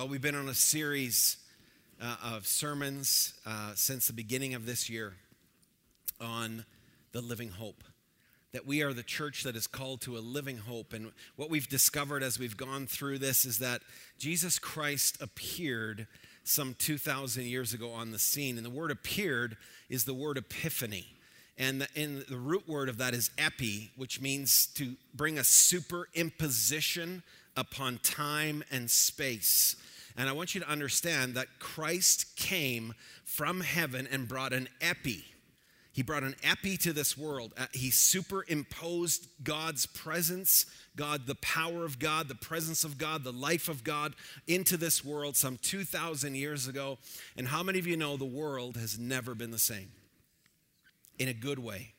Well, we've been on a series uh, of sermons uh, since the beginning of this year on the living hope. That we are the church that is called to a living hope. And what we've discovered as we've gone through this is that Jesus Christ appeared some 2,000 years ago on the scene. And the word appeared is the word epiphany. And the, and the root word of that is epi, which means to bring a superimposition upon time and space. And I want you to understand that Christ came from heaven and brought an epi. He brought an epi to this world. Uh, he superimposed God's presence, God, the power of God, the presence of God, the life of God into this world some 2,000 years ago. And how many of you know the world has never been the same? In a good way.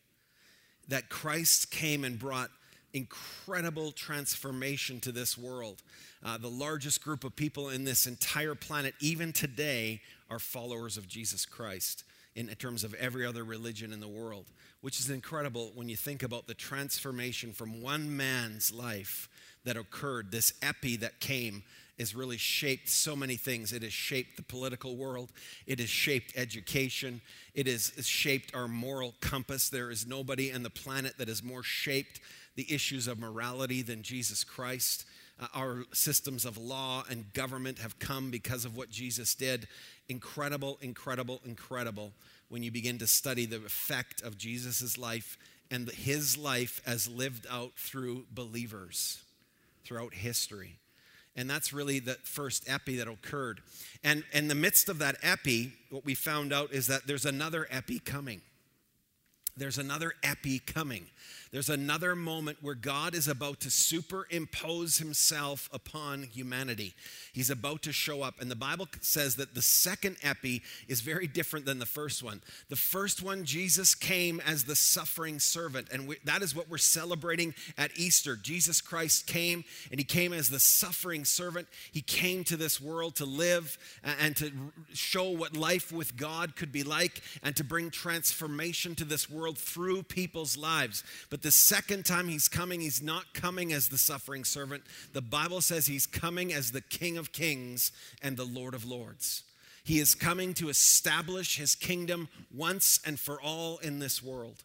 That Christ came and brought incredible transformation to this world. Uh, the largest group of people in this entire planet, even today, are followers of Jesus Christ in, in terms of every other religion in the world, which is incredible when you think about the transformation from one man's life that occurred, this epi that came has really shaped so many things. It has shaped the political world, it has shaped education, it has shaped our moral compass. There is nobody on the planet that is more shaped the issues of morality than Jesus Christ. Uh, our systems of law and government have come because of what Jesus did. Incredible, incredible, incredible when you begin to study the effect of Jesus' life and his life as lived out through believers throughout history. And that's really the first epi that occurred. And in the midst of that epi, what we found out is that there's another epi coming. There's another epi coming. There's another moment where God is about to superimpose himself upon humanity. He's about to show up. And the Bible says that the second epi is very different than the first one. The first one, Jesus came as the suffering servant. And we, that is what we're celebrating at Easter. Jesus Christ came, and he came as the suffering servant. He came to this world to live and to show what life with God could be like and to bring transformation to this world through people's lives. But the second time he's coming, he's not coming as the suffering servant. The Bible says he's coming as the King of Kings and the Lord of Lords. He is coming to establish his kingdom once and for all in this world.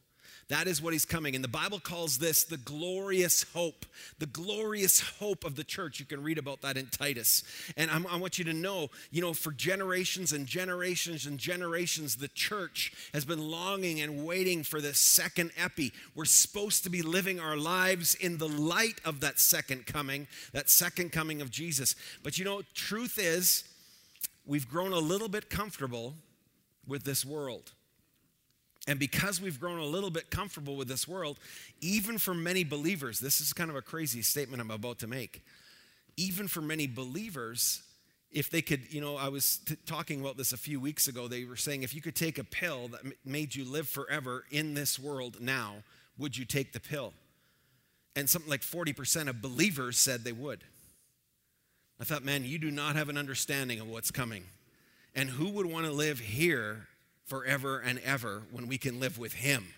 That is what he's coming. And the Bible calls this the glorious hope, the glorious hope of the church. You can read about that in Titus. And I'm, i want you to know, you know, for generations and generations and generations, the church has been longing and waiting for this second epi. We're supposed to be living our lives in the light of that second coming, that second coming of Jesus. But you know, truth is, we've grown a little bit comfortable with this world. And because we've grown a little bit comfortable with this world, even for many believers, this is kind of a crazy statement I'm about to make. Even for many believers, if they could, you know, I was t- talking about this a few weeks ago. They were saying if you could take a pill that m- made you live forever in this world now, would you take the pill? And something like 40% of believers said they would. I thought, man, you do not have an understanding of what's coming. And who would want to live here forever and ever when we can live with Him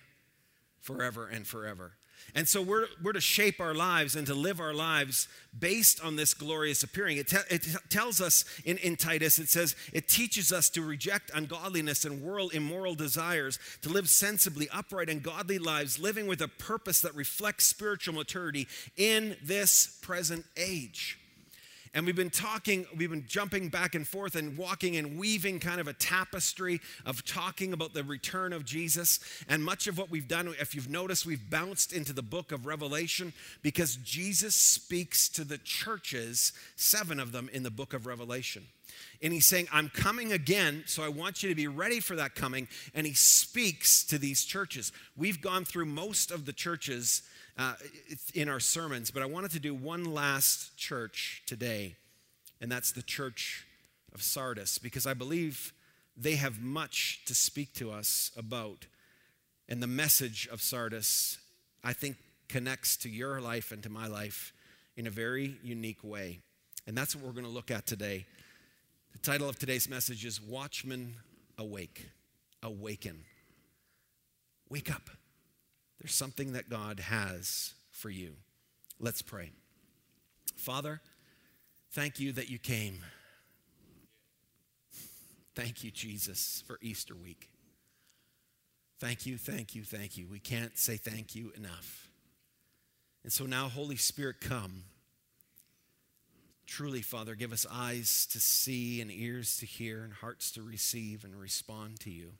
forever and forever. And so we're, we're to shape our lives and to live our lives based on this glorious appearing. It, te- it tells us in, in Titus, it says, it teaches us to reject ungodliness and world immoral desires, to live sensibly, upright, and godly lives, living with a purpose that reflects spiritual maturity in this present age. And we've been talking, we've been jumping back and forth and walking and weaving kind of a tapestry of talking about the return of Jesus. And much of what we've done, if you've noticed, we've bounced into the book of Revelation because Jesus speaks to the churches, seven of them in the book of Revelation. And he's saying, I'm coming again, so I want you to be ready for that coming. And he speaks to these churches. We've gone through most of the churches uh, in our sermons, but I wanted to do one last church today, and that's the church of Sardis, because I believe they have much to speak to us about. And the message of Sardis, I think, connects to your life and to my life in a very unique way. And that's what we're going to look at today. The title of today's message is Watchman Awake. Awaken. Wake up. There's something that God has for you. Let's pray. Father, thank you that you came. Thank you, Jesus, for Easter week. Thank you, thank you, thank you. We can't say thank you enough. And so now, Holy Spirit, come. Truly, Father, give us eyes to see and ears to hear and hearts to receive and respond to you.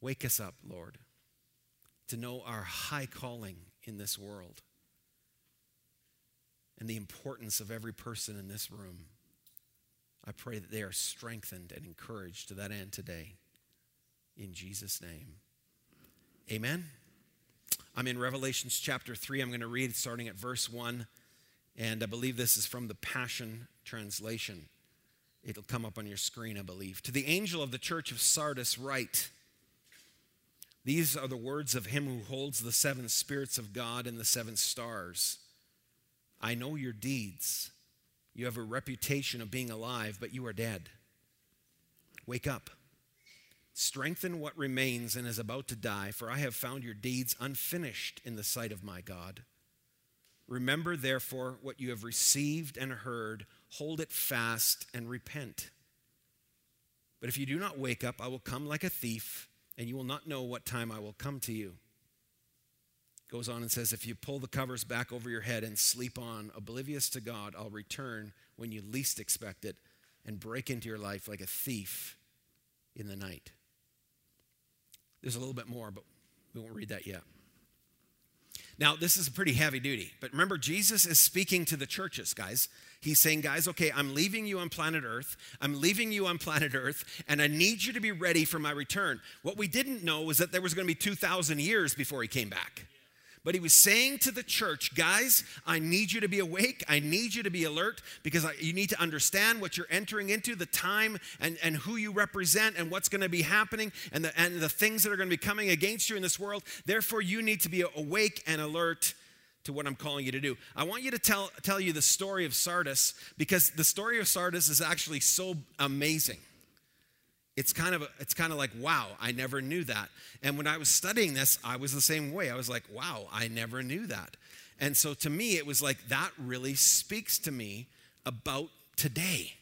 Wake us up, Lord, to know our high calling in this world and the importance of every person in this room. I pray that they are strengthened and encouraged to that end today. In Jesus' name. Amen. I'm in Revelations chapter 3. I'm going to read starting at verse 1. And I believe this is from the Passion Translation. It'll come up on your screen, I believe. To the angel of the church of Sardis, write These are the words of him who holds the seven spirits of God and the seven stars. I know your deeds. You have a reputation of being alive, but you are dead. Wake up. Strengthen what remains and is about to die, for I have found your deeds unfinished in the sight of my God. Remember, therefore, what you have received and heard, hold it fast and repent. But if you do not wake up, I will come like a thief, and you will not know what time I will come to you goes on and says, If you pull the covers back over your head and sleep on, oblivious to God, I'll return when you least expect it and break into your life like a thief in the night. There's a little bit more, but we won't read that yet. Now, this is a pretty heavy duty, but remember, Jesus is speaking to the churches, guys. He's saying, guys, okay, I'm leaving you on planet Earth. I'm leaving you on planet Earth, and I need you to be ready for my return. What we didn't know was that there was going to be 2,000 years before he came back. But he was saying to the church, guys, I need you to be awake. I need you to be alert because I, you need to understand what you're entering into, the time and, and who you represent and what's going to be happening and the, and the things that are going to be coming against you in this world. Therefore, you need to be awake and alert to what I'm calling you to do. I want you to tell, tell you the story of Sardis because the story of Sardis is actually so amazing it's kind of it's kind of like wow i never knew that. And when i was studying this i was the same way. I was like wow i never knew that. And so to me it was like that really speaks to me about today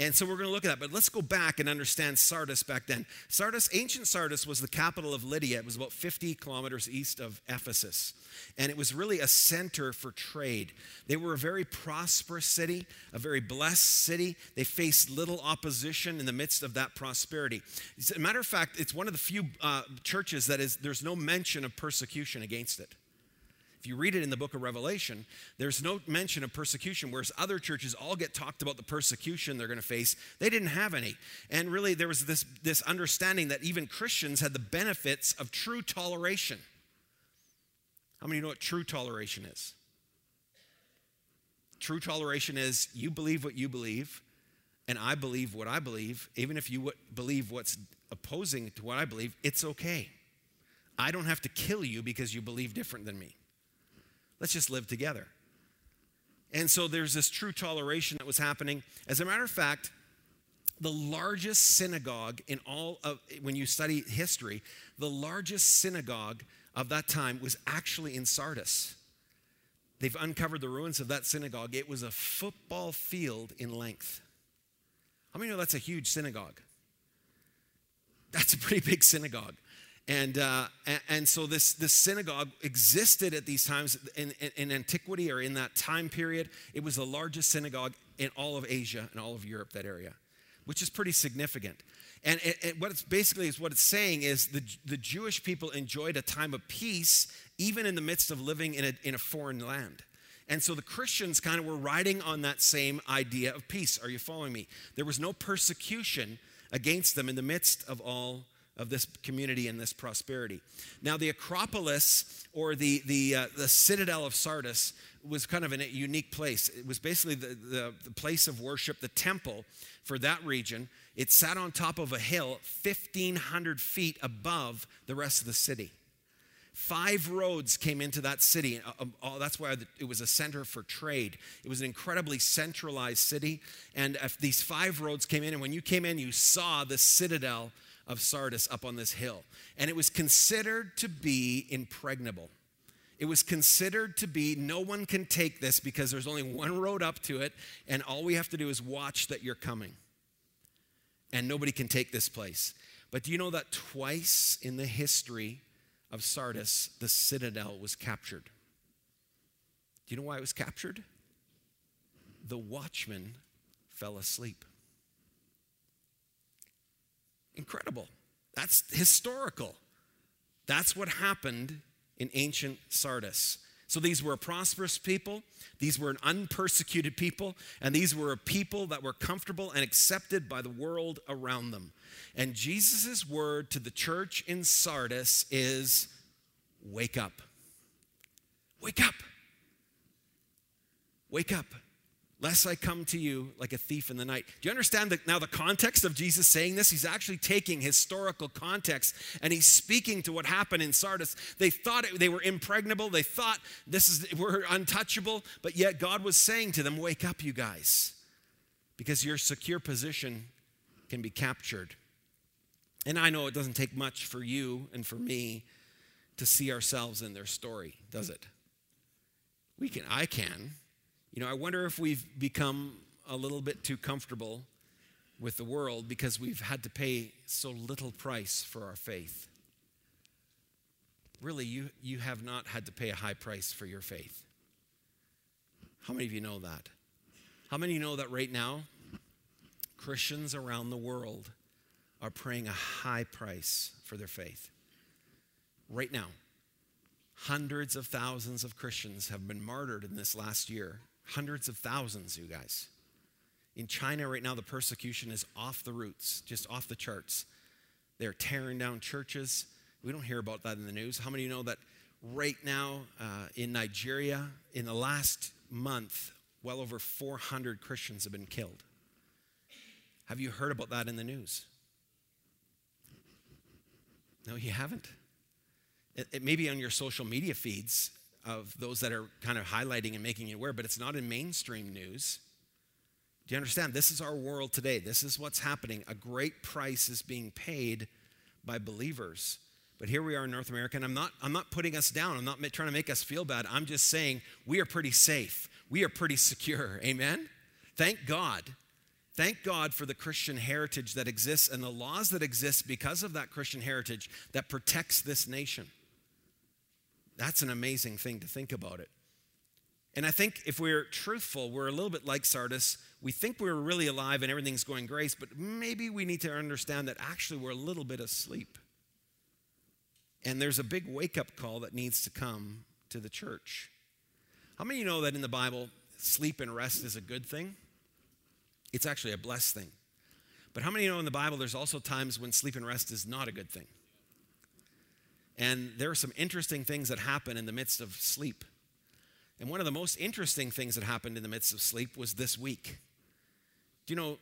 and so we're going to look at that. But let's go back and understand Sardis back then. Sardis, ancient Sardis, was the capital of Lydia. It was about 50 kilometers east of Ephesus. And it was really a center for trade. They were a very prosperous city, a very blessed city. They faced little opposition in the midst of that prosperity. As a matter of fact, it's one of the few uh, churches that is, there's no mention of persecution against it. If you read it in the book of Revelation, there's no mention of persecution, whereas other churches all get talked about the persecution they're going to face. They didn't have any. And really, there was this, this understanding that even Christians had the benefits of true toleration. How many know what true toleration is? True toleration is you believe what you believe, and I believe what I believe. Even if you believe what's opposing to what I believe, it's okay. I don't have to kill you because you believe different than me. Let's just live together. And so there's this true toleration that was happening. As a matter of fact, the largest synagogue in all of, when you study history, the largest synagogue of that time was actually in Sardis. They've uncovered the ruins of that synagogue. It was a football field in length. How many know that's a huge synagogue? That's a pretty big synagogue. And, uh, and, and, so this, this synagogue existed at these times in, in, in, antiquity or in that time period. It was the largest synagogue in all of Asia and all of Europe, that area, which is pretty significant. And it, it, what it's basically is what it's saying is the, the Jewish people enjoyed a time of peace even in the midst of living in a, in a foreign land. And so the Christians kind of were riding on that same idea of peace. Are you following me? There was no persecution against them in the midst of all of this community and this prosperity. Now, the Acropolis or the, the, uh, the citadel of Sardis was kind of a unique place. It was basically the, the, the place of worship, the temple for that region. It sat on top of a hill 1,500 feet above the rest of the city. Five roads came into that city. Uh, um, that's why it was a center for trade. It was an incredibly centralized city. And if these five roads came in, and when you came in, you saw the citadel of Sardis up on this hill. And it was considered to be impregnable. It was considered to be no one can take this because there's only one road up to it, and all we have to do is watch that you're coming. and nobody can take this place. But do you know that twice in the history of Sardis, the citadel was captured? Do you know why it was captured? The watchman fell asleep. Incredible. That's historical. That's what happened in ancient Sardis. So these were a prosperous people, these were an unpersecuted people, and these were a people that were comfortable and accepted by the world around them. And Jesus' word to the church in Sardis is wake up. Wake up. Wake up lest I come to you like a thief in the night. Do you understand that now the context of Jesus saying this? He's actually taking historical context and he's speaking to what happened in Sardis. They thought it, they were impregnable. They thought this is we're untouchable, but yet God was saying to them, "Wake up, you guys, because your secure position can be captured." And I know it doesn't take much for you and for me to see ourselves in their story, does it? We can I can you know, I wonder if we've become a little bit too comfortable with the world because we've had to pay so little price for our faith. Really, you, you have not had to pay a high price for your faith. How many of you know that? How many know that right now, Christians around the world are paying a high price for their faith? Right now, hundreds of thousands of Christians have been martyred in this last year Hundreds of thousands, you guys. In China right now, the persecution is off the roots, just off the charts. They're tearing down churches. We don't hear about that in the news. How many of you know that right now uh, in Nigeria, in the last month, well over 400 Christians have been killed? Have you heard about that in the news? No, you haven't. It, it may be on your social media feeds of those that are kind of highlighting and making you aware, but it's not in mainstream news. Do you understand? This is our world today. This is what's happening. A great price is being paid by believers. But here we are in North America, and I'm not, I'm not putting us down. I'm not trying to make us feel bad. I'm just saying we are pretty safe. We are pretty secure. Amen? Thank God. Thank God for the Christian heritage that exists and the laws that exist because of that Christian heritage that protects this nation. That's an amazing thing to think about it. And I think if we're truthful, we're a little bit like Sardis. We think we're really alive and everything's going great, but maybe we need to understand that actually we're a little bit asleep. And there's a big wake up call that needs to come to the church. How many of you know that in the Bible, sleep and rest is a good thing? It's actually a blessed thing. But how many of you know in the Bible there's also times when sleep and rest is not a good thing? And there are some interesting things that happen in the midst of sleep. And one of the most interesting things that happened in the midst of sleep was this week. Do you know,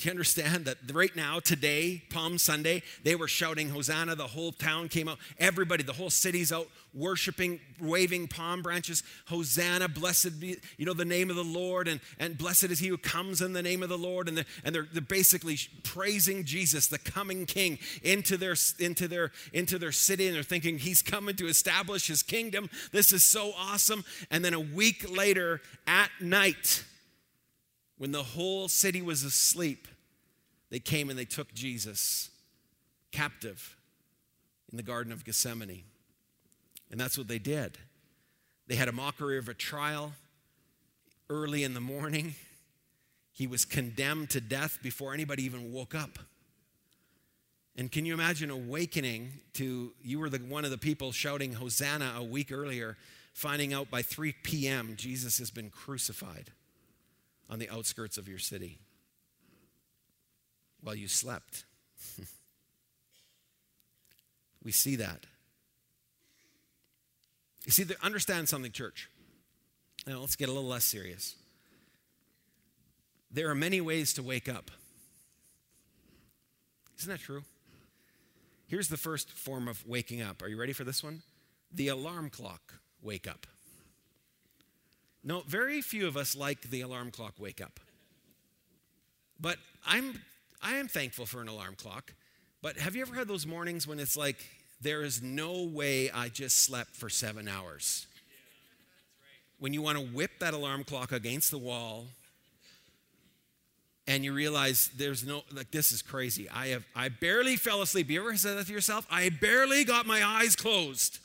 do you understand that right now, today, Palm Sunday, they were shouting Hosanna. The whole town came out. Everybody, the whole city's out worshiping, waving palm branches. Hosanna, blessed be, you know, the name of the Lord, and, and blessed is he who comes in the name of the Lord. And, the, and they're, they're basically praising Jesus, the coming king, into their, into, their, into their city. And they're thinking he's coming to establish his kingdom. This is so awesome. And then a week later, at night, when the whole city was asleep, they came and they took Jesus captive in the Garden of Gethsemane. And that's what they did. They had a mockery of a trial early in the morning. He was condemned to death before anybody even woke up. And can you imagine awakening to you were the one of the people shouting Hosanna a week earlier, finding out by 3 p.m. Jesus has been crucified on the outskirts of your city while you slept. we see that. You see, understand something, church. Now, let's get a little less serious. There are many ways to wake up. Isn't that true? Here's the first form of waking up. Are you ready for this one? The alarm clock wake up. No, very few of us like the alarm clock wake up. But I'm I am thankful for an alarm clock. But have you ever had those mornings when it's like there is no way I just slept for 7 hours? When you want to whip that alarm clock against the wall and you realize there's no like this is crazy. I have I barely fell asleep. You ever said that to yourself? I barely got my eyes closed,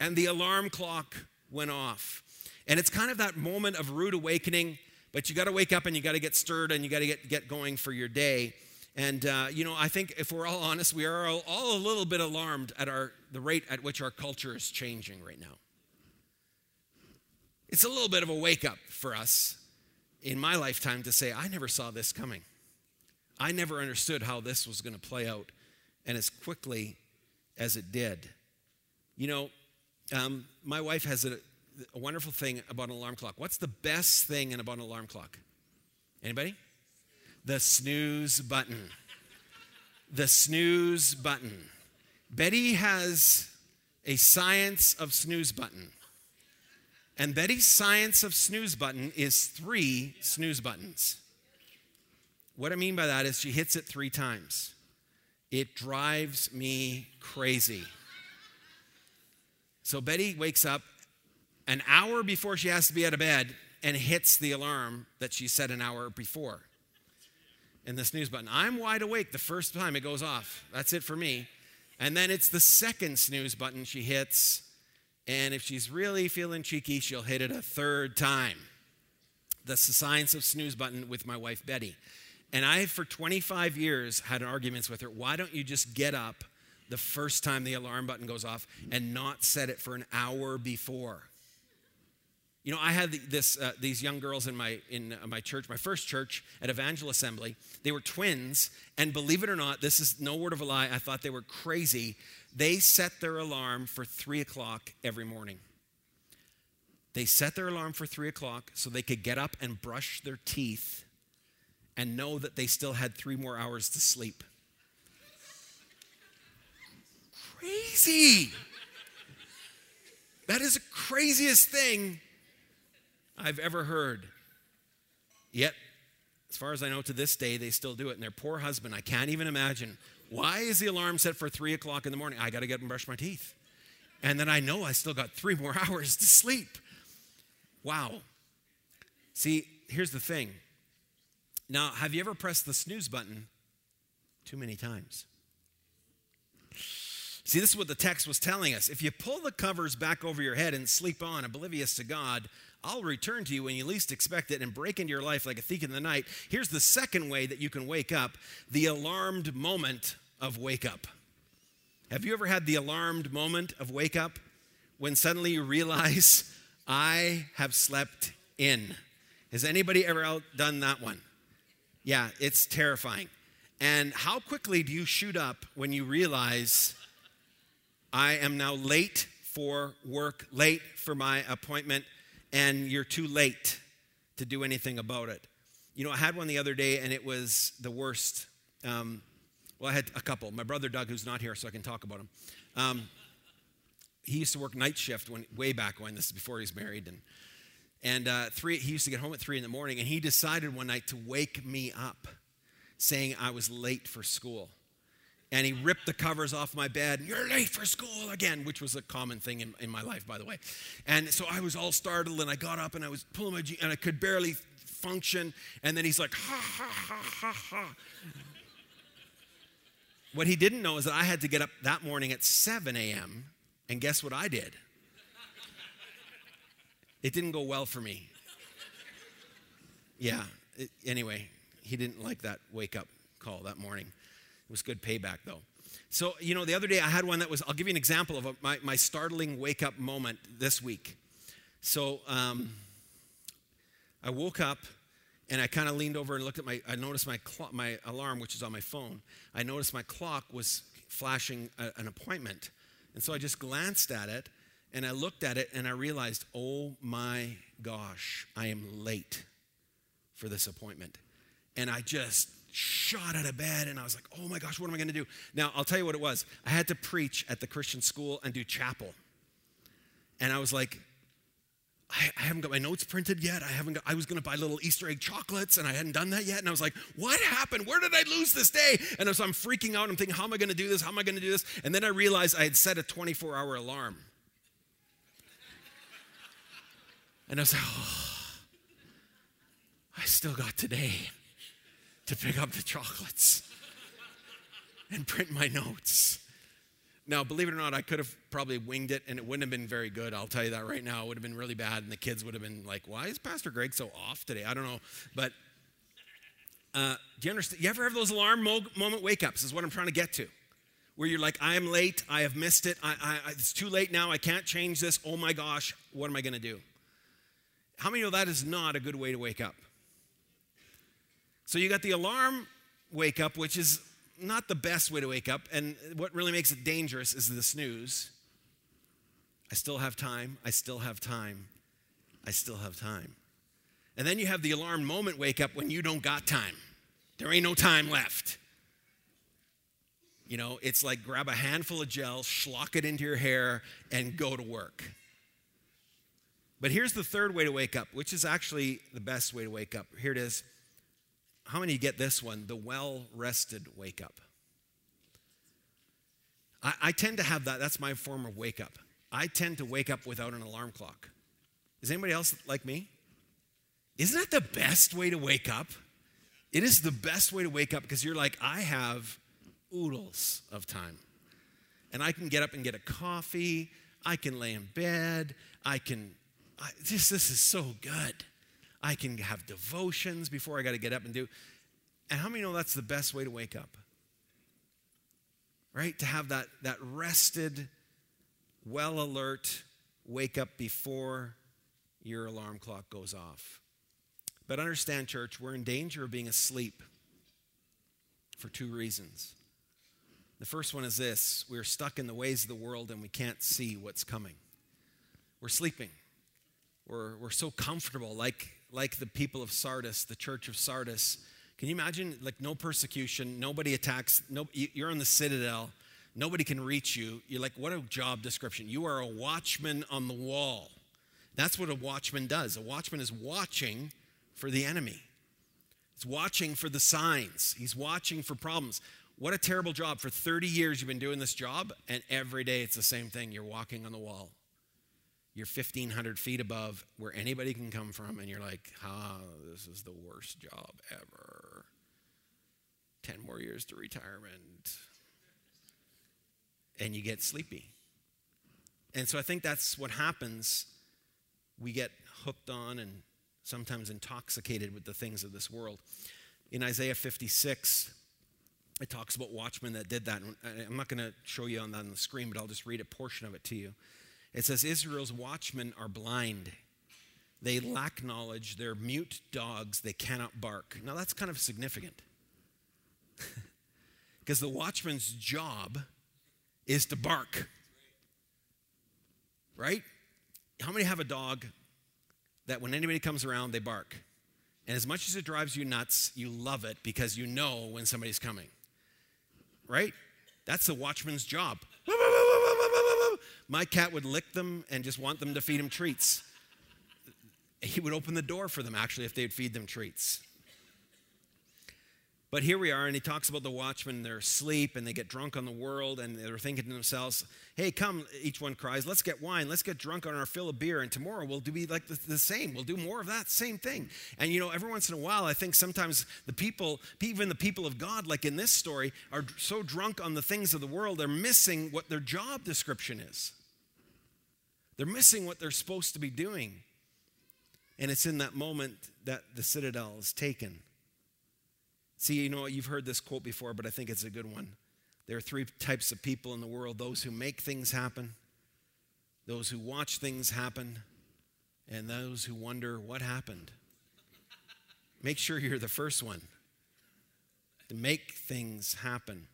and the alarm clock went off. And it's kind of that moment of rude awakening, but you got to wake up and you got to get stirred and you got to get get going for your day. And uh, you know, I think if we're all honest, we are all, a little bit alarmed at our the rate at which our culture is changing right now. It's a little bit of a wake up for us in my lifetime to say, I never saw this coming. I never understood how this was going to play out, and as quickly as it did. You know, um, my wife has a, a wonderful thing about an alarm clock. What's the best thing about an alarm clock? Anybody? The snooze button. The snooze button. Betty has a science of snooze button. And Betty's science of snooze button is three snooze buttons. What I mean by that is she hits it three times. It drives me crazy. So Betty wakes up an hour before she has to be out of bed and hits the alarm that she set an hour before. And the snooze button. I'm wide awake the first time it goes off. That's it for me. And then it's the second snooze button she hits and if she's really feeling cheeky, she'll hit it a third time. That's the science of snooze button with my wife, Betty. And I, for 25 years, had arguments with her. Why don't you just get up the first time the alarm button goes off and not set it for an hour before? You know, I had this, uh, these young girls in my, in uh, my church, my first church at Evangel Assembly. They were twins, and believe it or not, this is no word of a lie, I thought they were crazy they set their alarm for three o'clock every morning. They set their alarm for three o'clock so they could get up and brush their teeth and know that they still had three more hours to sleep. Crazy. That is the craziest thing I've ever heard. Yet, as far as I know, to this day, they still do it. And their poor husband, I can't even imagine why is the alarm set for three o'clock in the morning? I got to get up and brush my teeth. And then I know I still got three more hours to sleep. Wow. See, here's the thing. Now, have you ever pressed the snooze button too many times? See, this is what the text was telling us. If you pull the covers back over your head and sleep on, oblivious to God, I'll return to you when you least expect it and break into your life like a thief in the night. Here's the second way that you can wake up the alarmed moment of wake up. Have you ever had the alarmed moment of wake up when suddenly you realize, I have slept in? Has anybody ever done that one? Yeah, it's terrifying. And how quickly do you shoot up when you realize, I am now late for work, late for my appointment? And you're too late to do anything about it. You know, I had one the other day and it was the worst. Um, well, I had a couple. My brother Doug, who's not here, so I can talk about him. Um, he used to work night shift when way back when. This is before he was married, and and uh, three. He used to get home at three in the morning, and he decided one night to wake me up, saying I was late for school and he ripped the covers off my bed. You're late for school again, which was a common thing in, in my life, by the way. And so I was all startled, and I got up and I was pulling my jeans, and I could barely function. And then he's like, ha, ha, ha, ha, ha. What he didn't know is that I had to get up that morning at 7 a.m., and guess what I did? It didn't go well for me. Yeah, it, anyway, he didn't like that wake up call that morning. It was good payback, though. So, you know, the other day I had one that was, I'll give you an example of a, my, my startling wake up moment this week. So, um, I woke up and I kind of leaned over and looked at my, I noticed my, clock, my alarm, which is on my phone. I noticed my clock was flashing a, an appointment. And so I just glanced at it and I looked at it and I realized, oh my gosh, I am late for this appointment. And I just shot out of bed and I was like, oh my gosh, what am I going to do? Now, I'll tell you what it was. I had to preach at the Christian school and do chapel. And I was like, I, I haven't got my notes printed yet. I haven't got, I was going to buy little Easter egg chocolates and I hadn't done that yet. And I was like, what happened? Where did I lose this day? And so I'm freaking out. I'm thinking, how am I going to do this? How am I going to do this? And then I realized I had set a 24 hour alarm. And I was like, oh, I still got today. To pick up the chocolates and print my notes. Now, believe it or not, I could have probably winged it and it wouldn't have been very good. I'll tell you that right now. It would have been really bad and the kids would have been like, why is Pastor Greg so off today? I don't know. But uh, do you understand? You ever have those alarm mo- moment wake ups? Is what I'm trying to get to. Where you're like, I am late. I have missed it. I, I, it's too late now. I can't change this. Oh my gosh, what am I going to do? How many know that is not a good way to wake up? So you got the alarm wake up, which is not the best way to wake up. And what really makes it dangerous is the snooze. I still have time. I still have time. I still have time. And then you have the alarm moment wake up when you don't got time. There ain't no time left. You know, it's like grab a handful of gel, schlock it into your hair, and go to work. But here's the third way to wake up, which is actually the best way to wake up. Here it is. How many get this one? The well rested wake up. I, I, tend to have that. That's my form of wake up. I tend to wake up without an alarm clock. Is anybody else like me? Isn't that the best way to wake up? It is the best way to wake up because you're like, I have oodles of time. And I can get up and get a coffee. I can lay in bed. I can, I, this, this is so good. I can have devotions before I got to get up and do. And how many know that's the best way to wake up? Right? To have that, that rested, well alert wake up before your alarm clock goes off. But understand, church, we're in danger of being asleep for two reasons. The first one is this we're stuck in the ways of the world and we can't see what's coming. We're sleeping. We're, we're so comfortable, like like the people of Sardis, the church of Sardis. Can you imagine, like, no persecution, nobody attacks, no, you're on the citadel, nobody can reach you. You're like, what a job description. You are a watchman on the wall. That's what a watchman does. A watchman is watching for the enemy, he's watching for the signs, he's watching for problems. What a terrible job. For 30 years, you've been doing this job, and every day it's the same thing. You're walking on the wall you're 1,500 feet above where anybody can come from, and you're like, ah, this is the worst job ever. 10 more years to retirement. And you get sleepy. And so I think that's what happens. We get hooked on and sometimes intoxicated with the things of this world. In Isaiah 56, it talks about watchmen that did that. I'm not going to show you on that on the screen, but I'll just read a portion of it to you. It says, Israel's watchmen are blind. They lack knowledge. They're mute dogs. They cannot bark. Now, that's kind of significant. Because the watchman's job is to bark. Right? How many have a dog that when anybody comes around, they bark? And as much as it drives you nuts, you love it because you know when somebody's coming. Right? That's the watchman's job. My cat would lick them and just want them to feed him treats. He would open the door for them, actually, if they'd feed them treats. But here we are, and he talks about the watchmen. They're asleep and they get drunk on the world, and they're thinking to themselves, hey, come, each one cries, let's get wine, let's get drunk on our fill of beer, and tomorrow we'll do be like the, the, same. We'll do more of that same thing. And you know, every once in a while, I think sometimes the people, even the people of God, like in this story, are so drunk on the things of the world, they're missing what their job description is. They're missing what they're supposed to be doing. And it's in that moment that the citadel is taken. See, you know, you've heard this quote before, but I think it's a good one. There are three types of people in the world those who make things happen, those who watch things happen, and those who wonder what happened. Make sure you're the first one to make things happen.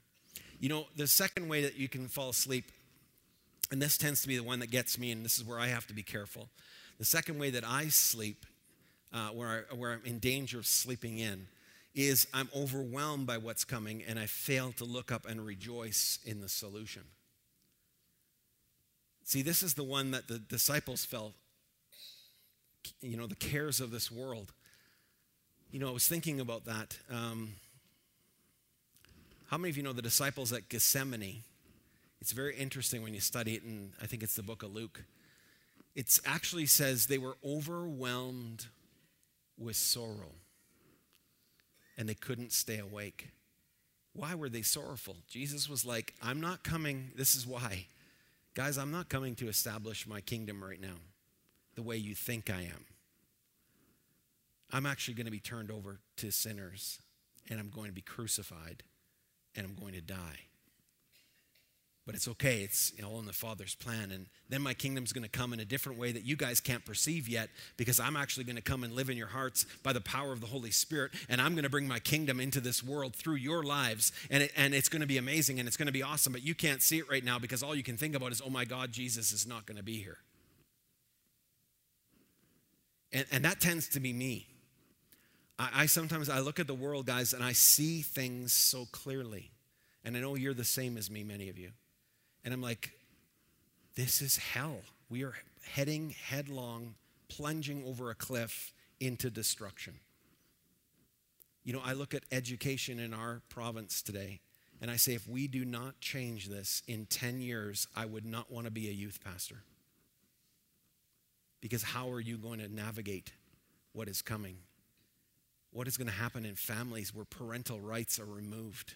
You know, the second way that you can fall asleep, and this tends to be the one that gets me, and this is where I have to be careful. The second way that I sleep, uh, where, I, where I'm in danger of sleeping in, is I'm overwhelmed by what's coming and I fail to look up and rejoice in the solution. See, this is the one that the disciples felt, you know, the cares of this world. You know, I was thinking about that. Um, how many of you know the disciples at Gethsemane? It's very interesting when you study it, and I think it's the book of Luke. It actually says they were overwhelmed with sorrow. and they couldn't stay awake. Why were they sorrowful? Jesus was like, I'm not coming. This is why. Guys, I'm not coming to establish my kingdom right now the way you think I am. I'm actually going to be turned over to sinners, and I'm going to be crucified, and I'm going to die but it's okay. It's all in the Father's plan. And then my kingdom's going to come in a different way that you guys can't perceive yet because I'm actually going to come and live in your hearts by the power of the Holy Spirit. And I'm going to bring my kingdom into this world through your lives. And, it, and it's going to be amazing and it's going to be awesome. But you can't see it right now because all you can think about is, oh my God, Jesus is not going to be here. And, and that tends to be me. I, I sometimes I look at the world, guys, and I see things so clearly. And I know you're the same as me, many of you. And I'm like, this is hell. We are heading headlong, plunging over a cliff into destruction. You know, I look at education in our province today, and I say, if we do not change this in 10 years, I would not want to be a youth pastor. Because how are you going to navigate what is coming? What is going to happen in families where parental rights are removed?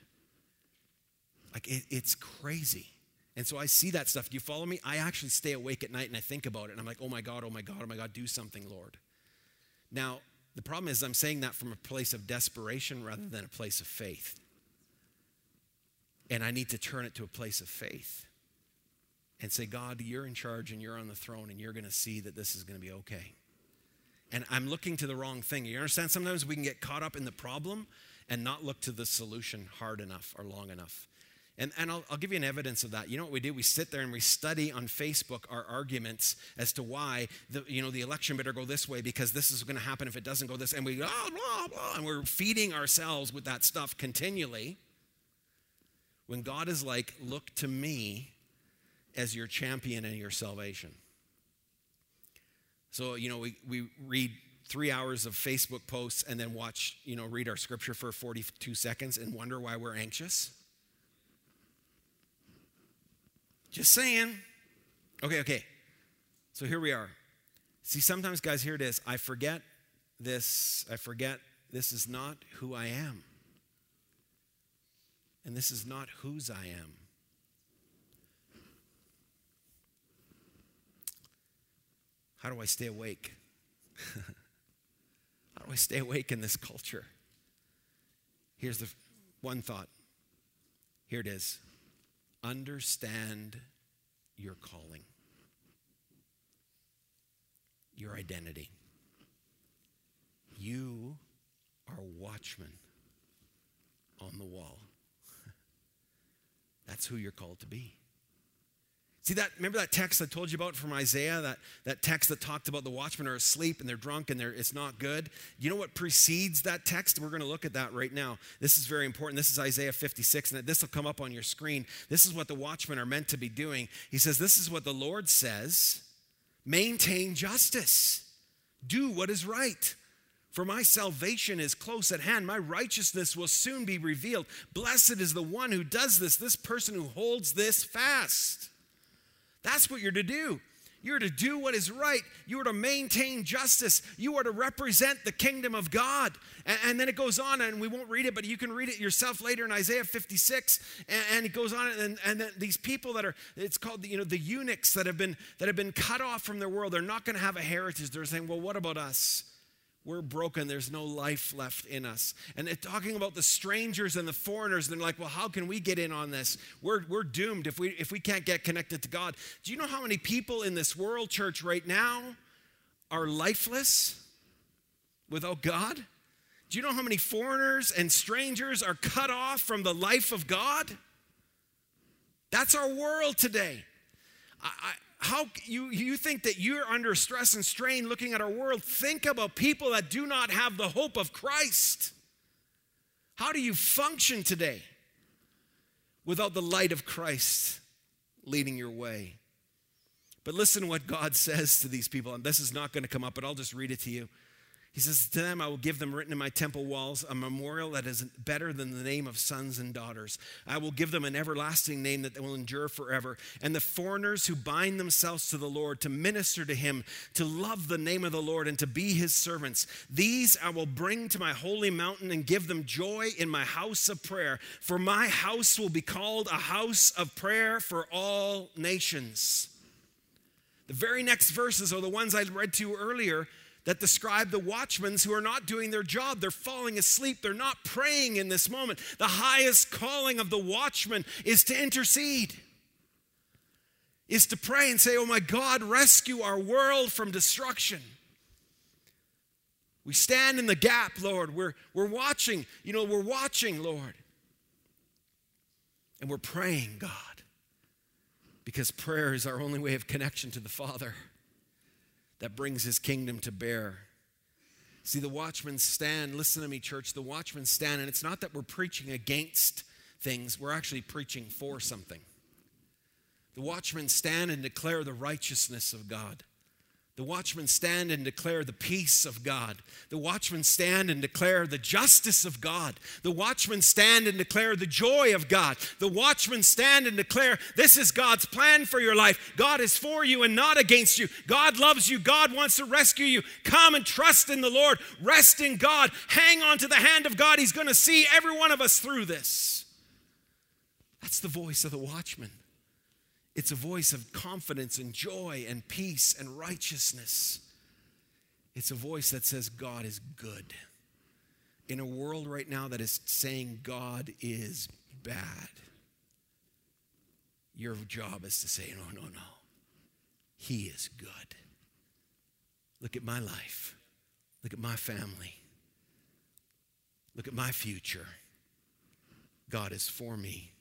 Like, it, it's crazy. And so I see that stuff. Do you follow me? I actually stay awake at night and I think about it. And I'm like, oh my God, oh my God, oh my God, do something, Lord. Now, the problem is I'm saying that from a place of desperation rather than a place of faith. And I need to turn it to a place of faith and say, God, you're in charge and you're on the throne and you're going to see that this is going to be okay. And I'm looking to the wrong thing. You understand? Sometimes we can get caught up in the problem and not look to the solution hard enough or long enough. And, and I'll, I'll, give you an evidence of that. You know what we do? We sit there and we study on Facebook our arguments as to why the, you know, the election better go this way because this is going to happen if it doesn't go this. And we go, oh, blah, blah, and we're feeding ourselves with that stuff continually. When God is like, look to me as your champion and your salvation. So, you know, we, we read three hours of Facebook posts and then watch, you know, read our scripture for 42 seconds and wonder why we're anxious. Just saying. Okay, okay. So here we are. See, sometimes, guys, here it is. I forget this. I forget this is not who I am. And this is not whose I am. How do I stay awake? How do I stay awake in this culture? Here's the one thought. Here it is understand your calling, your identity. You are watchmen on the wall. That's who you're called to be. See that, remember that text I told you about from Isaiah? That, that text that talked about the watchmen are asleep and they're drunk and they're, it's not good. You know what precedes that text? We're going to look at that right now. This is very important. This is Isaiah 56, and this will come up on your screen. This is what the watchmen are meant to be doing. He says, This is what the Lord says maintain justice, do what is right. For my salvation is close at hand. My righteousness will soon be revealed. Blessed is the one who does this, this person who holds this fast. That's what you're to do. You're to do what is right. You are to maintain justice. You are to represent the kingdom of God. And, and, then it goes on, and we won't read it, but you can read it yourself later in Isaiah 56. And, and it goes on, and, and then these people that are, it's called, you know, the eunuchs that have been that have been cut off from their world, they're not going to have a heritage. They're saying, well, what about us? We're broken. There's no life left in us. And they're talking about the strangers and the foreigners. And they're like, well, how can we get in on this? We're, we're doomed if we, if we can't get connected to God. Do you know how many people in this world, church, right now are lifeless without God? Do you know how many foreigners and strangers are cut off from the life of God? That's our world today. I, I how you, you think that you're under stress and strain looking at our world? Think about people that do not have the hope of christ. How do you function today without the light of christ leading your way? But listen what god says to these people and this is not going to come up but i'll just read it to you He says, To them I will give them written in my temple walls a memorial that is better than the name of sons and daughters. I will give them an everlasting name that they will endure forever. And the foreigners who bind themselves to the Lord to minister to him, to love the name of the Lord, and to be his servants, these I will bring to my holy mountain and give them joy in my house of prayer. For my house will be called a house of prayer for all nations. The very next verses are the ones I read to you earlier that describe the watchmen who are not doing their job. They're falling asleep. They're not praying in this moment. The highest calling of the watchman is to intercede, is to pray and say, Oh my God, rescue our world from destruction. We stand in the gap, Lord. We're, we're watching, you know, we're watching, Lord. And we're praying, God, because prayer is our only way of connection to the Father that brings his kingdom to bear. See, the watchmen stand, listen to me, church, the watchmen stand, and it's not that we're preaching against things, we're actually preaching for something. The watchmen stand and declare the righteousness of God. The watchmen stand and declare the peace of God. The watchmen stand and declare the justice of God. The watchmen stand and declare the joy of God. The watchmen stand and declare this is God's plan for your life. God is for you and not against you. God loves you. God wants to rescue you. Come and trust in the Lord. Rest in God. Hang on to the hand of God. He's going to see every one of us through this. That's the voice of the watchman. It's a voice of confidence and joy and peace and righteousness. It's a voice that says God is good. In a world right now that is saying God is bad, your job is to say, no, no, no. He is good. Look at my life. Look at my family. Look at my future. God is for me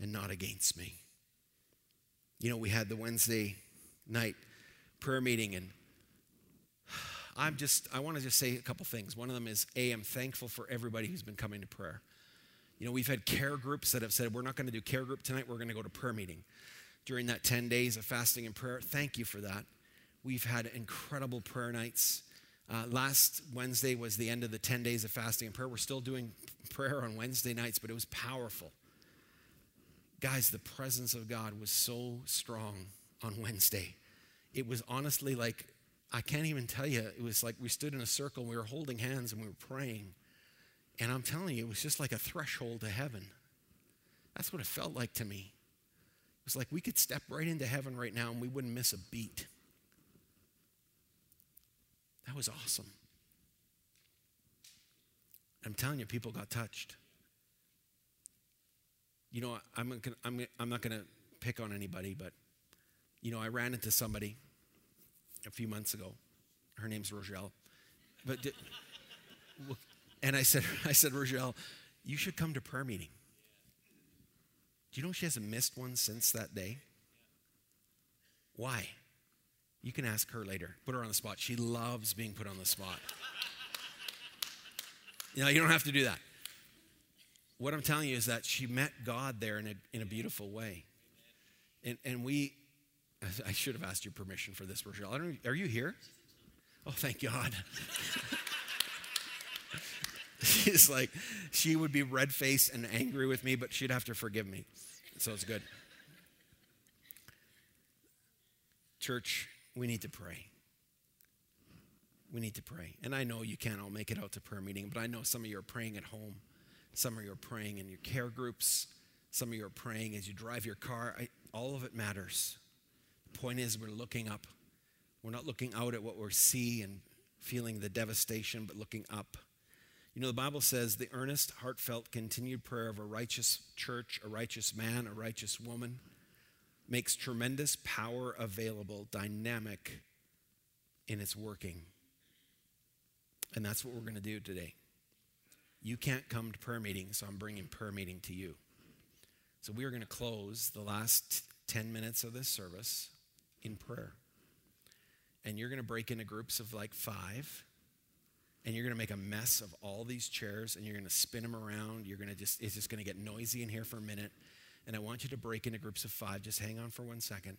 and not against me. You know, we had the Wednesday night prayer meeting, and I'm just, I want to just say a couple things. One of them is A, I'm thankful for everybody who's been coming to prayer. You know, we've had care groups that have said, we're not going to do care group tonight, we're going to go to prayer meeting during that 10 days of fasting and prayer. Thank you for that. We've had incredible prayer nights. Uh, last Wednesday was the end of the 10 days of fasting and prayer. We're still doing prayer on Wednesday nights, but it was powerful. Guys, the presence of God was so strong on Wednesday. It was honestly like, I can't even tell you, it was like we stood in a circle and we were holding hands and we were praying. And I'm telling you, it was just like a threshold to heaven. That's what it felt like to me. It was like we could step right into heaven right now and we wouldn't miss a beat. That was awesome. I'm telling you, people got touched you know, I'm, gonna, I'm, I'm not going to pick on anybody, but, you know, I ran into somebody a few months ago. Her name's Rochelle. But, and I said, I said, Rochelle, you should come to prayer meeting. Do you know she hasn't missed one since that day? Why? You can ask her later. Put her on the spot. She loves being put on the spot. you know, you don't have to do that what I'm telling you is that she met God there in a, in a beautiful way. And, and we, I should have asked your permission for this, Rochelle. I don't, are you here? Oh, thank God. She's like, she would be red faced and angry with me, but she'd have to forgive me. So it's good. Church, we need to pray. We need to pray. And I know you can't all make it out to prayer meeting, but I know some of you are praying at home. Some of you are praying in your care groups. Some of you are praying as you drive your car. I, all of it matters. The point is, we're looking up. We're not looking out at what we see and feeling the devastation, but looking up. You know, the Bible says the earnest, heartfelt, continued prayer of a righteous church, a righteous man, a righteous woman makes tremendous power available, dynamic in its working. And that's what we're going to do today. You can't come to prayer meeting, so I'm bringing prayer meeting to you. So we are going to close the last 10 minutes of this service in prayer. And you're going to break into groups of like five. And you're going to make a mess of all these chairs and you're going to spin them around. You're going to just, it's just going to get noisy in here for a minute. And I want you to break into groups of five. Just hang on for one second.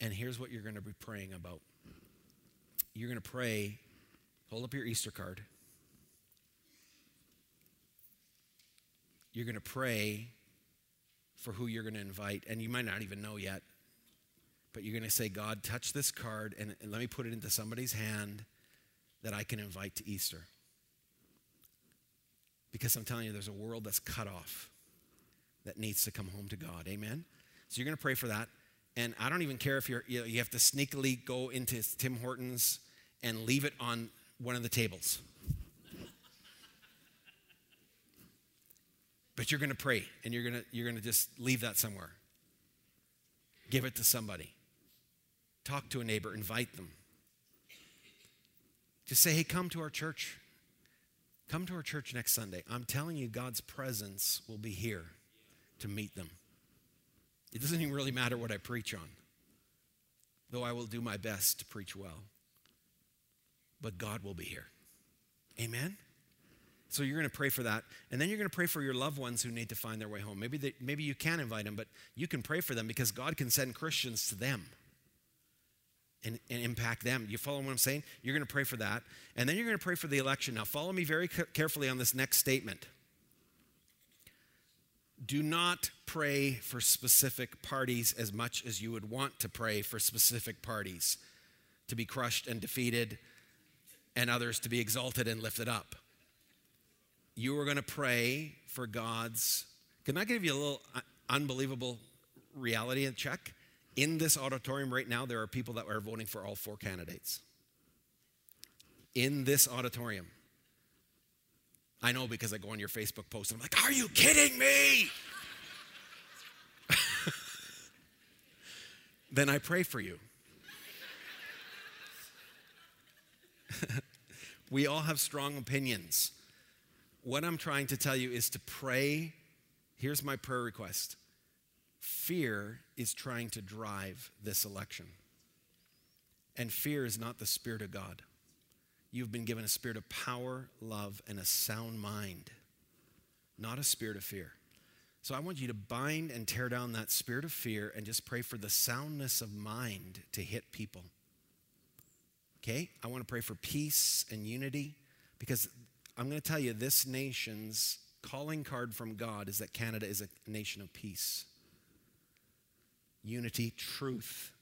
And here's what you're going to be praying about you're going to pray hold up your Easter card. You're going to pray for who you're going to invite, and you might not even know yet, but you're going to say, God, touch this card and, let me put it into somebody's hand that I can invite to Easter. Because I'm telling you, there's a world that's cut off that needs to come home to God. Amen? So you're going to pray for that. And I don't even care if you're, you, know, you have to sneakily go into Tim Hortons and leave it on one of the tables. But you're going to pray and you're going to, you're going to just leave that somewhere. Give it to somebody. Talk to a neighbor, invite them. Just say, hey, come to our church. Come to our church next Sunday. I'm telling you, God's presence will be here to meet them. It doesn't even really matter what I preach on, though I will do my best to preach well. But God will be here. Amen? So you're going to pray for that. And then you're going to pray for your loved ones who need to find their way home. Maybe, they, maybe you can invite them, but you can pray for them because God can send Christians to them and, and impact them. You follow what I'm saying? You're going to pray for that. And then you're going to pray for the election. Now, follow me very carefully on this next statement. Do not pray for specific parties as much as you would want to pray for specific parties to be crushed and defeated and others to be exalted and lifted up you are going to pray for God's. Can I give you a little unbelievable reality check? In this auditorium right now, there are people that are voting for all four candidates. In this auditorium. I know because I go on your Facebook post and I'm like, are you kidding me? then I pray for you. we all have strong opinions what I'm trying to tell you is to pray. Here's my prayer request fear is trying to drive this election. And fear is not the Spirit of God. You've been given a spirit of power, love, and a sound mind, not a spirit of fear. So I want you to bind and tear down that spirit of fear and just pray for the soundness of mind to hit people. Okay? I want to pray for peace and unity because I'm going to tell you this nation's calling card from God is that Canada is a nation of peace, unity, truth.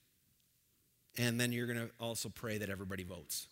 And then you're going to also pray that everybody votes.